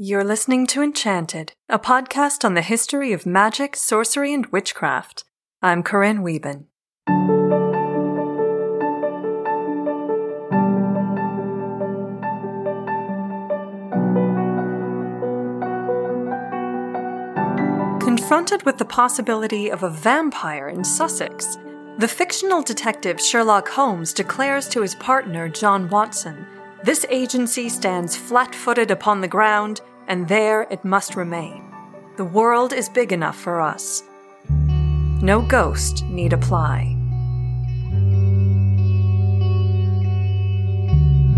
You're listening to Enchanted, a podcast on the history of magic, sorcery, and witchcraft. I'm Corinne Wieben. Confronted with the possibility of a vampire in Sussex, the fictional detective Sherlock Holmes declares to his partner, John Watson, this agency stands flat footed upon the ground, and there it must remain. The world is big enough for us. No ghost need apply.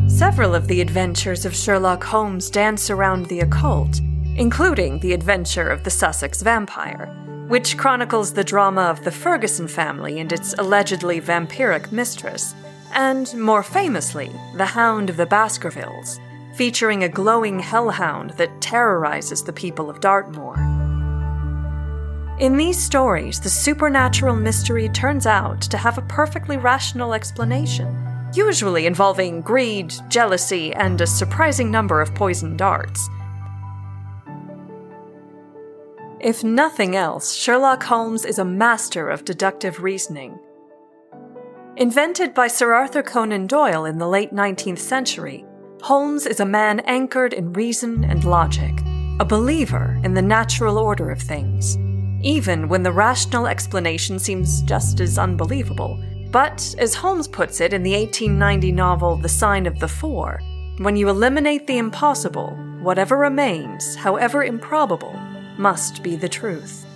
Several of the adventures of Sherlock Holmes dance around the occult, including the adventure of the Sussex vampire, which chronicles the drama of the Ferguson family and its allegedly vampiric mistress, and, more famously, The Hound of the Baskervilles, featuring a glowing hellhound that terrorizes the people of Dartmoor. In these stories, the supernatural mystery turns out to have a perfectly rational explanation, usually involving greed, jealousy, and a surprising number of poisoned darts. If nothing else, Sherlock Holmes is a master of deductive reasoning. Invented by Sir Arthur Conan Doyle in the late 19th century, Holmes is a man anchored in reason and logic, a believer in the natural order of things, even when the rational explanation seems just as unbelievable. But, as Holmes puts it in the 1890 novel The Sign of the Four, when you eliminate the impossible, whatever remains, however improbable, must be the truth.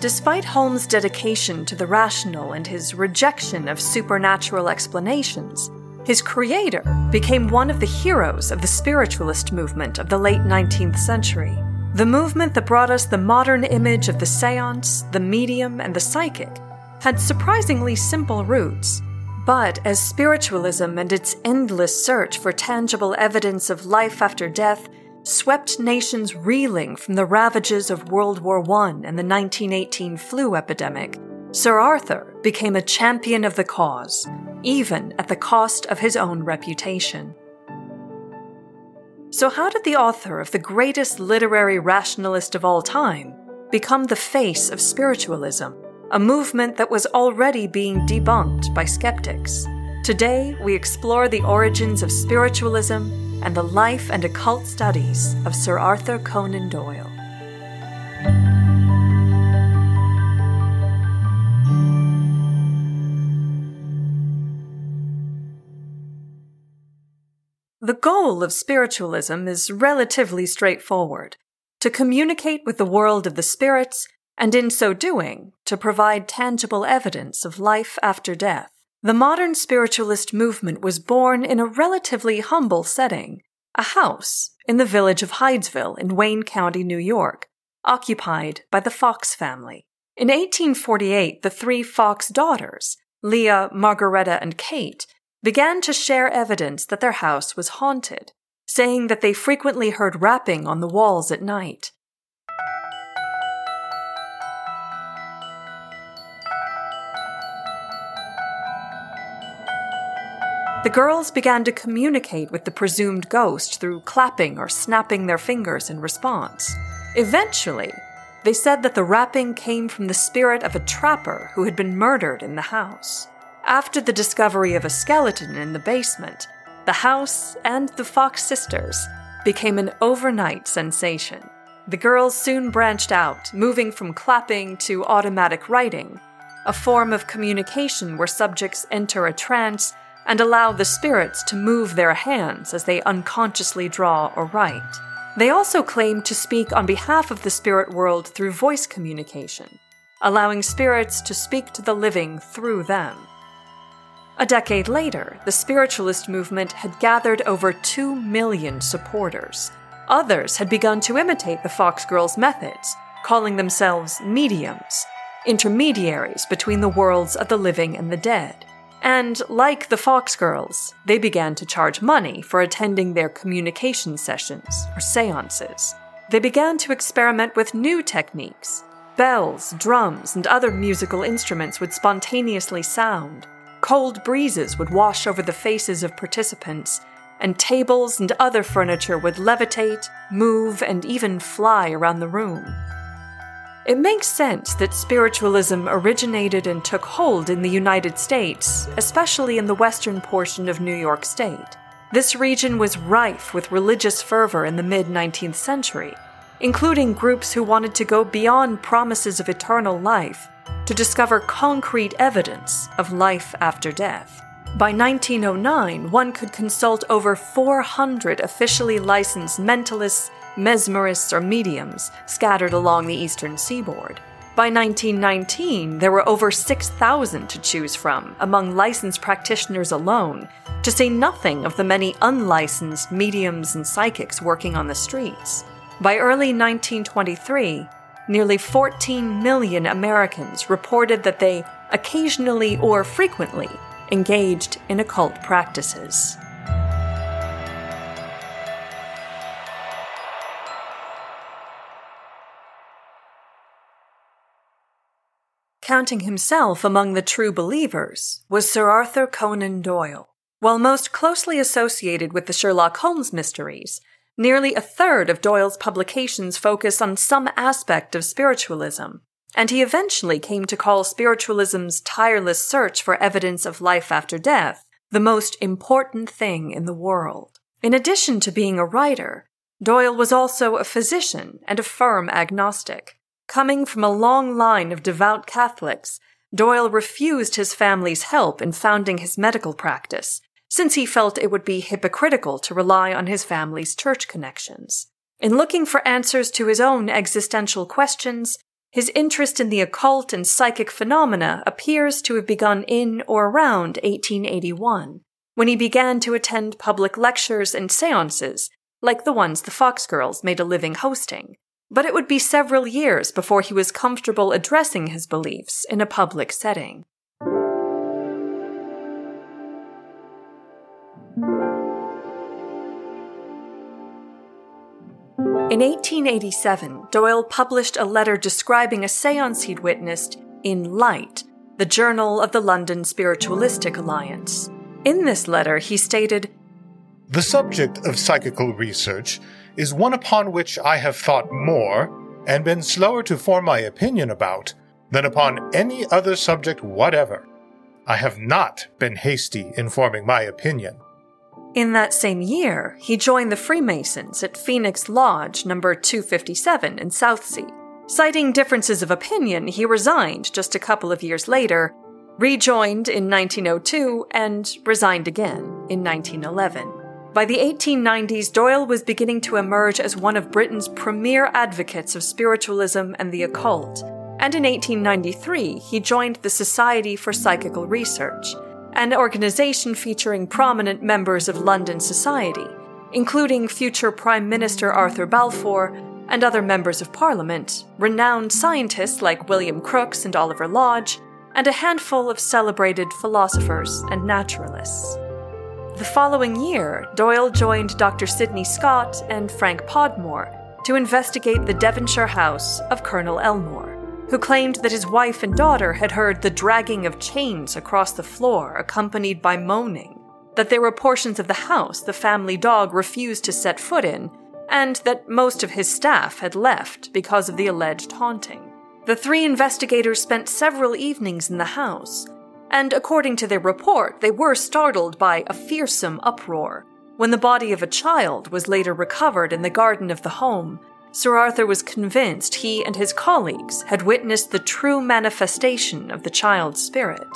Despite Holmes' dedication to the rational and his rejection of supernatural explanations, his creator became one of the heroes of the spiritualist movement of the late 19th century. The movement that brought us the modern image of the seance, the medium, and the psychic had surprisingly simple roots. But as spiritualism and its endless search for tangible evidence of life after death swept nations reeling from the ravages of World War I and the 1918 flu epidemic, Sir Arthur became a champion of the cause, even at the cost of his own reputation. So, how did the author of the greatest literary rationalist of all time become the face of spiritualism, a movement that was already being debunked by skeptics? Today, we explore the origins of spiritualism and the life and occult studies of Sir Arthur Conan Doyle. The goal of spiritualism is relatively straightforward to communicate with the world of the spirits, and in so doing, to provide tangible evidence of life after death. The modern spiritualist movement was born in a relatively humble setting, a house in the village of Hydesville in Wayne County, New York, occupied by the Fox family. In 1848, the three Fox daughters, Leah, Margaretta, and Kate, began to share evidence that their house was haunted, saying that they frequently heard rapping on the walls at night. The girls began to communicate with the presumed ghost through clapping or snapping their fingers in response. Eventually, they said that the rapping came from the spirit of a trapper who had been murdered in the house. After the discovery of a skeleton in the basement, the house and the Fox sisters became an overnight sensation. The girls soon branched out, moving from clapping to automatic writing, a form of communication where subjects enter a trance and allow the spirits to move their hands as they unconsciously draw or write. They also claim to speak on behalf of the spirit world through voice communication, allowing spirits to speak to the living through them. A decade later, the spiritualist movement had gathered over 2 million supporters. Others had begun to imitate the Fox Girls' methods, calling themselves mediums, intermediaries between the worlds of the living and the dead. And like the Fox Girls, they began to charge money for attending their communication sessions or seances. They began to experiment with new techniques. Bells, drums, and other musical instruments would spontaneously sound. Cold breezes would wash over the faces of participants, and tables and other furniture would levitate, move, and even fly around the room. It makes sense that spiritualism originated and took hold in the United States, especially in the western portion of New York State. This region was rife with religious fervor in the mid 19th century, including groups who wanted to go beyond promises of eternal life to discover concrete evidence of life after death. By 1909, one could consult over 400 officially licensed mentalists, mesmerists, or mediums scattered along the eastern seaboard. By 1919, there were over 6,000 to choose from among licensed practitioners alone, to say nothing of the many unlicensed mediums and psychics working on the streets. By early 1923, nearly 14 million Americans reported that they occasionally or frequently engaged in occult practices. Counting himself among the true believers was Sir Arthur Conan Doyle. While most closely associated with the Sherlock Holmes mysteries, nearly a third of Doyle's publications focus on some aspect of spiritualism, and he eventually came to call spiritualism's tireless search for evidence of life after death the most important thing in the world. In addition to being a writer, Doyle was also a physician and a firm agnostic. Coming from a long line of devout Catholics, Doyle refused his family's help in founding his medical practice, since he felt it would be hypocritical to rely on his family's church connections. In looking for answers to his own existential questions, his interest in the occult and psychic phenomena appears to have begun in or around 1881, when he began to attend public lectures and seances, like the ones the Fox girls made a living hosting, but it would be several years before he was comfortable addressing his beliefs in a public setting. In 1887, Doyle published a letter describing a seance he'd witnessed in Light, the journal of the London Spiritualistic Alliance. In this letter, he stated The subject of psychical research is one upon which I have thought more and been slower to form my opinion about than upon any other subject whatever. I have not been hasty in forming my opinion. In that same year, he joined the Freemasons at Phoenix Lodge number 257 in Southsea. Citing differences of opinion, he resigned just a couple of years later, rejoined in 1902, and resigned again in 1911. By the 1890s, Doyle was beginning to emerge as one of Britain's premier advocates of spiritualism and the occult, and in 1893 he joined the Society for Psychical Research, an organization featuring prominent members of London society, including future Prime Minister Arthur Balfour and other members of Parliament, renowned scientists like William Crookes and Oliver Lodge, and a handful of celebrated philosophers and naturalists. The following year, Doyle joined Dr. Sidney Scott and Frank Podmore to investigate the Devonshire house of Colonel Elmore, who claimed that his wife and daughter had heard the dragging of chains across the floor accompanied by moaning, that there were portions of the house the family dog refused to set foot in, and that most of his staff had left because of the alleged haunting. The three investigators spent several evenings in the house and according to their report, they were startled by a fearsome uproar. When the body of a child was later recovered in the garden of the home, Sir Arthur was convinced he and his colleagues had witnessed the true manifestation of the child's spirit.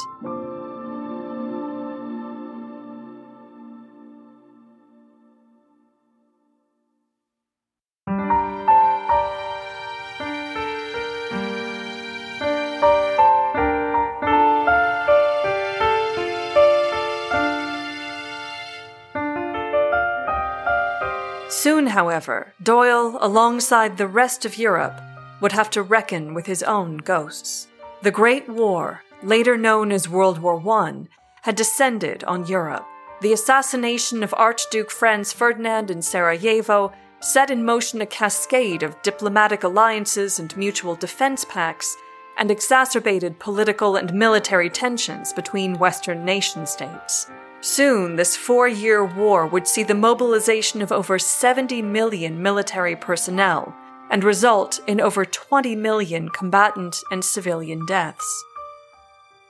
However, Doyle, alongside the rest of Europe, would have to reckon with his own ghosts. The Great War, later known as World War I, had descended on Europe. The assassination of Archduke Franz Ferdinand in Sarajevo set in motion a cascade of diplomatic alliances and mutual defense pacts and exacerbated political and military tensions between Western nation states. Soon, this four year war would see the mobilization of over 70 million military personnel and result in over 20 million combatant and civilian deaths.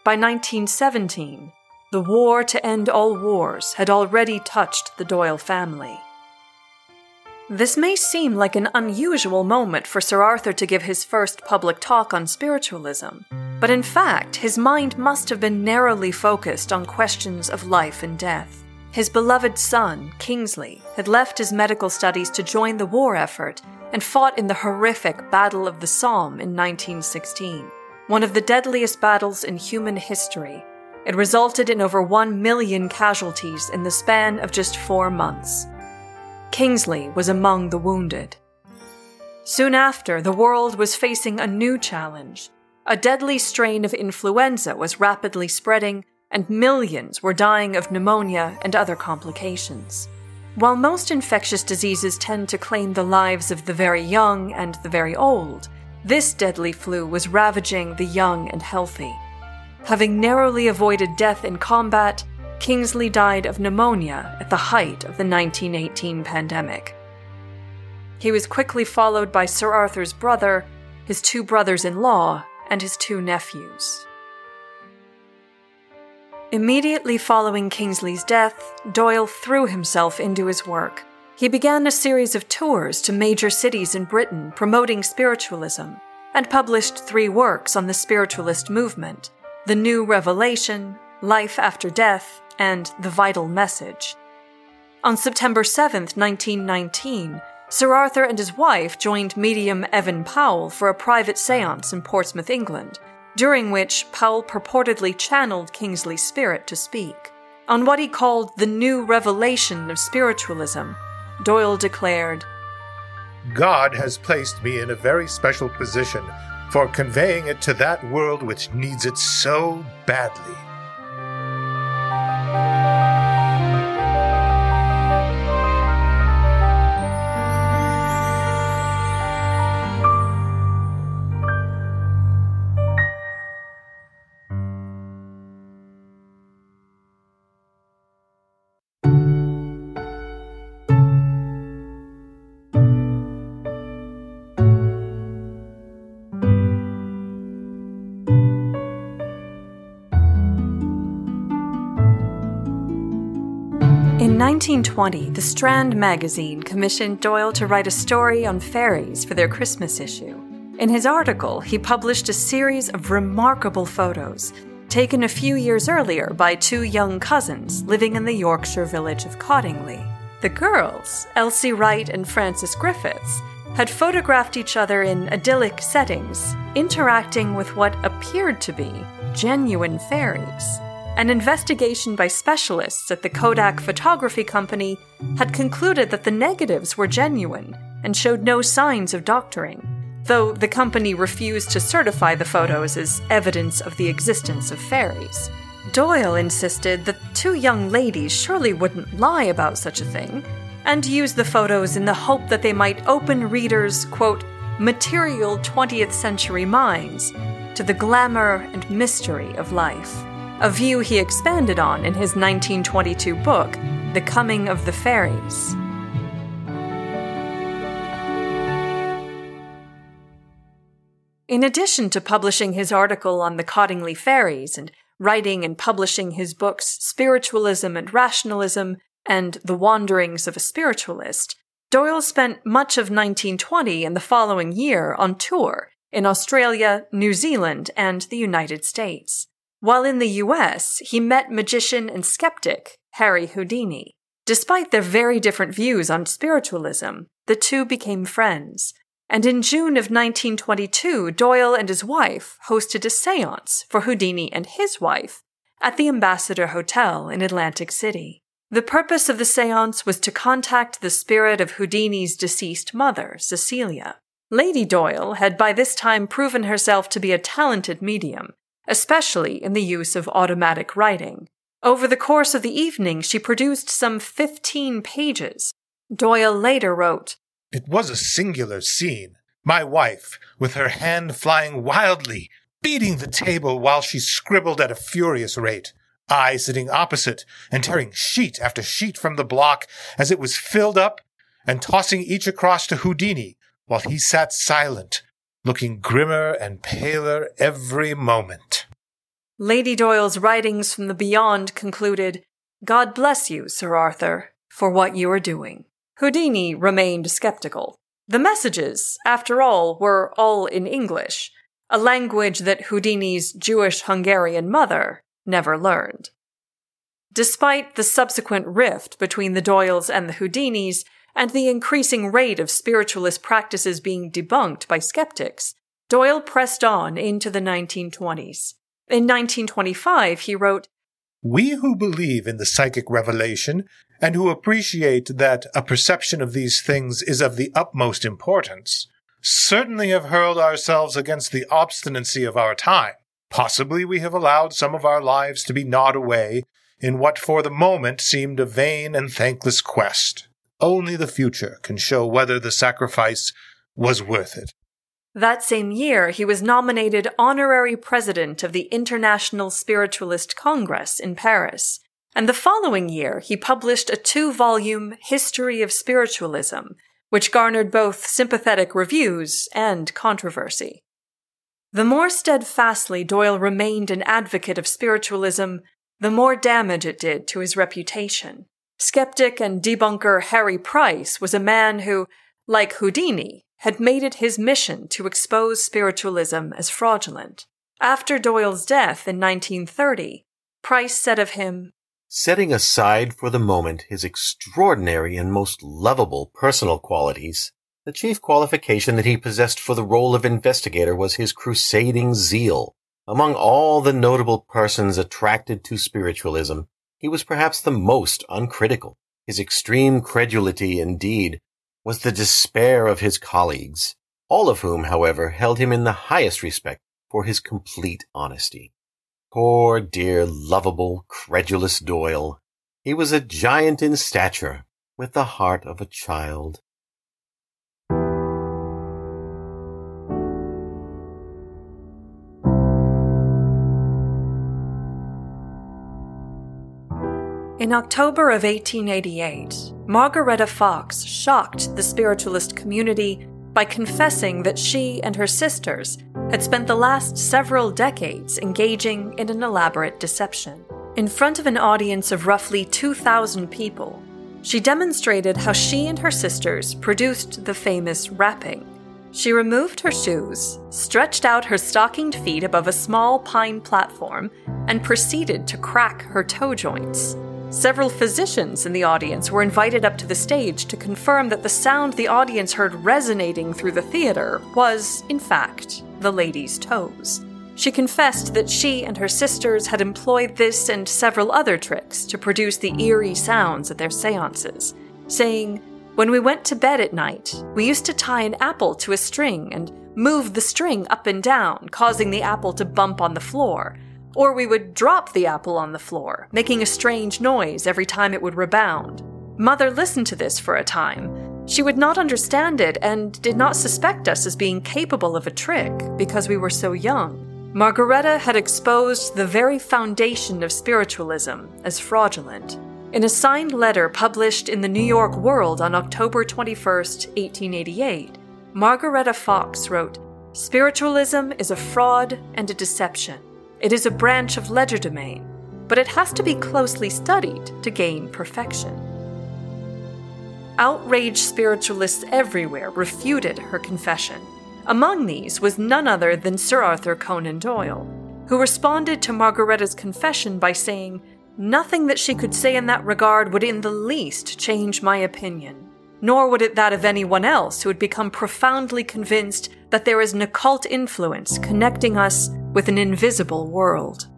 By 1917, the war to end all wars had already touched the Doyle family. This may seem like an unusual moment for Sir Arthur to give his first public talk on spiritualism, but in fact, his mind must have been narrowly focused on questions of life and death. His beloved son, Kingsley, had left his medical studies to join the war effort and fought in the horrific Battle of the Somme in 1916, one of the deadliest battles in human history. It resulted in over 1 million casualties in the span of just four months. Kingsley was among the wounded. Soon after, the world was facing a new challenge. A deadly strain of influenza was rapidly spreading, and millions were dying of pneumonia and other complications. While most infectious diseases tend to claim the lives of the very young and the very old, this deadly flu was ravaging the young and healthy. Having narrowly avoided death in combat, Kingsley died of pneumonia at the height of the 1918 pandemic. He was quickly followed by Sir Arthur's brother, his two brothers in law, and his two nephews. Immediately following Kingsley's death, Doyle threw himself into his work. He began a series of tours to major cities in Britain promoting spiritualism and published three works on the spiritualist movement The New Revelation, Life After Death, and The Vital Message. On September 7, 1919, Sir Arthur and his wife joined medium Evan Powell for a private seance in Portsmouth, England, during which Powell purportedly channeled Kingsley's spirit to speak. On what he called the new revelation of spiritualism, Doyle declared God has placed me in a very special position for conveying it to that world which needs it so badly. In 1920, the Strand magazine commissioned Doyle to write a story on fairies for their Christmas issue. In his article, he published a series of remarkable photos taken a few years earlier by two young cousins living in the Yorkshire village of Cottingley. The girls, Elsie Wright and Frances Griffiths, had photographed each other in idyllic settings, interacting with what appeared to be genuine fairies. An investigation by specialists at the Kodak Photography Company had concluded that the negatives were genuine and showed no signs of doctoring, though the company refused to certify the photos as evidence of the existence of fairies. Doyle insisted that two young ladies surely wouldn't lie about such a thing, and used the photos in the hope that they might open readers' quote, material 20th century minds to the glamour and mystery of life a view he expanded on in his 1922 book, The Coming of the Fairies. In addition to publishing his article on the Cottingley Fairies and writing and publishing his books Spiritualism and Rationalism and The Wanderings of a Spiritualist, Doyle spent much of 1920 and the following year on tour in Australia, New Zealand, and the United States. While in the US, he met magician and skeptic Harry Houdini. Despite their very different views on spiritualism, the two became friends. And in June of 1922, Doyle and his wife hosted a seance for Houdini and his wife at the Ambassador Hotel in Atlantic City. The purpose of the seance was to contact the spirit of Houdini's deceased mother, Cecilia. Lady Doyle had by this time proven herself to be a talented medium especially in the use of automatic writing. Over the course of the evening, she produced some 15 pages. Doyle later wrote, It was a singular scene. My wife, with her hand flying wildly, beating the table while she scribbled at a furious rate. I sitting opposite and tearing sheet after sheet from the block as it was filled up and tossing each across to Houdini while he sat silent, looking grimmer and paler every moment. Lady Doyle's writings from the beyond concluded, God bless you, Sir Arthur, for what you are doing. Houdini remained skeptical. The messages, after all, were all in English, a language that Houdini's Jewish Hungarian mother never learned. Despite the subsequent rift between the Doyles and the Houdinis, and the increasing rate of spiritualist practices being debunked by skeptics, Doyle pressed on into the 1920s. In 1925, he wrote, We who believe in the psychic revelation and who appreciate that a perception of these things is of the utmost importance certainly have hurled ourselves against the obstinacy of our time. Possibly we have allowed some of our lives to be gnawed away in what for the moment seemed a vain and thankless quest. Only the future can show whether the sacrifice was worth it. That same year, he was nominated honorary president of the International Spiritualist Congress in Paris. And the following year, he published a two volume History of Spiritualism, which garnered both sympathetic reviews and controversy. The more steadfastly Doyle remained an advocate of spiritualism, the more damage it did to his reputation. Skeptic and debunker Harry Price was a man who, like Houdini, had made it his mission to expose spiritualism as fraudulent. After Doyle's death in 1930, Price said of him, Setting aside for the moment his extraordinary and most lovable personal qualities, the chief qualification that he possessed for the role of investigator was his crusading zeal. Among all the notable persons attracted to spiritualism, he was perhaps the most uncritical. His extreme credulity, indeed, was the despair of his colleagues, all of whom, however, held him in the highest respect for his complete honesty. Poor, dear, lovable, credulous Doyle. He was a giant in stature, with the heart of a child. In October of 1888, Margaretta Fox shocked the spiritualist community by confessing that she and her sisters had spent the last several decades engaging in an elaborate deception. In front of an audience of roughly 2,000 people, she demonstrated how she and her sisters produced the famous rapping. She removed her shoes, stretched out her stockinged feet above a small pine platform, and proceeded to crack her toe joints. Several physicians in the audience were invited up to the stage to confirm that the sound the audience heard resonating through the theater was, in fact, the lady's toes. She confessed that she and her sisters had employed this and several other tricks to produce the eerie sounds at their seances, saying, When we went to bed at night, we used to tie an apple to a string and move the string up and down, causing the apple to bump on the floor or we would drop the apple on the floor, making a strange noise every time it would rebound. Mother listened to this for a time. She would not understand it and did not suspect us as being capable of a trick because we were so young. Margaretta had exposed the very foundation of spiritualism as fraudulent. In a signed letter published in the New York World on October 21, 1888, Margaretta Fox wrote, Spiritualism is a fraud and a deception. It is a branch of legerdemain, but it has to be closely studied to gain perfection. Outraged spiritualists everywhere refuted her confession. Among these was none other than Sir Arthur Conan Doyle, who responded to Margaretta's confession by saying, Nothing that she could say in that regard would in the least change my opinion, nor would it that of anyone else who had become profoundly convinced that there is an occult influence connecting us with an invisible world.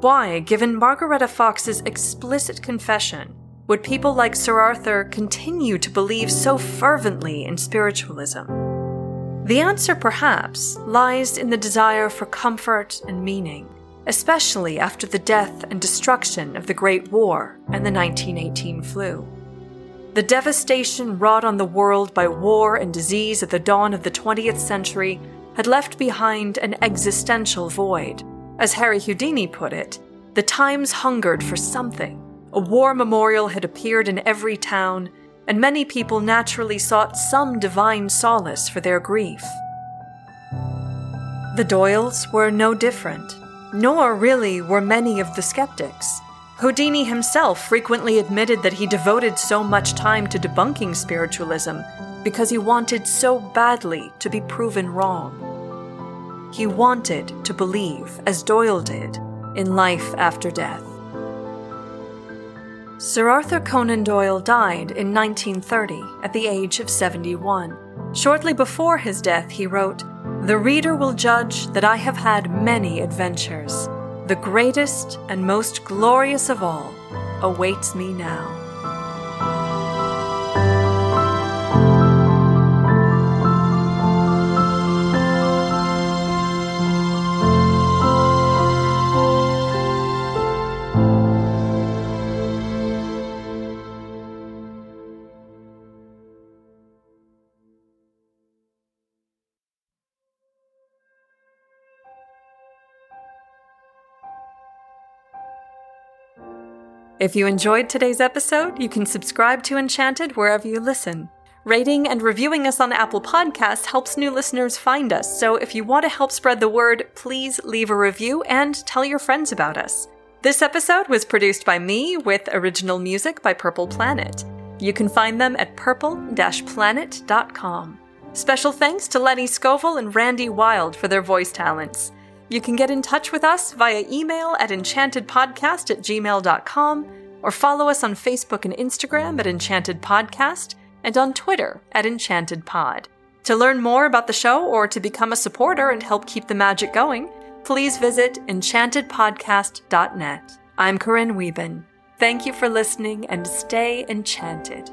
Why, given Margaretta Fox's explicit confession, would people like Sir Arthur continue to believe so fervently in spiritualism? The answer, perhaps, lies in the desire for comfort and meaning, especially after the death and destruction of the Great War and the 1918 flu. The devastation wrought on the world by war and disease at the dawn of the 20th century had left behind an existential void, As Harry Houdini put it, the times hungered for something. A war memorial had appeared in every town, and many people naturally sought some divine solace for their grief. The Doyles were no different, nor really were many of the skeptics. Houdini himself frequently admitted that he devoted so much time to debunking spiritualism because he wanted so badly to be proven wrong. He wanted to believe, as Doyle did, in life after death. Sir Arthur Conan Doyle died in 1930 at the age of 71. Shortly before his death, he wrote, The reader will judge that I have had many adventures. The greatest and most glorious of all awaits me now. If you enjoyed today's episode, you can subscribe to Enchanted wherever you listen. Rating and reviewing us on Apple Podcasts helps new listeners find us, so if you want to help spread the word, please leave a review and tell your friends about us. This episode was produced by me with original music by Purple Planet. You can find them at purple-planet.com. Special thanks to Lenny Scovel and Randy Wylde for their voice talents. You can get in touch with us via email at enchantedpodcast at gmail.com or follow us on Facebook and Instagram at Enchanted Podcast and on Twitter at Enchanted Pod. To learn more about the show or to become a supporter and help keep the magic going, please visit enchantedpodcast.net. I'm Corinne Wieben. Thank you for listening and stay enchanted.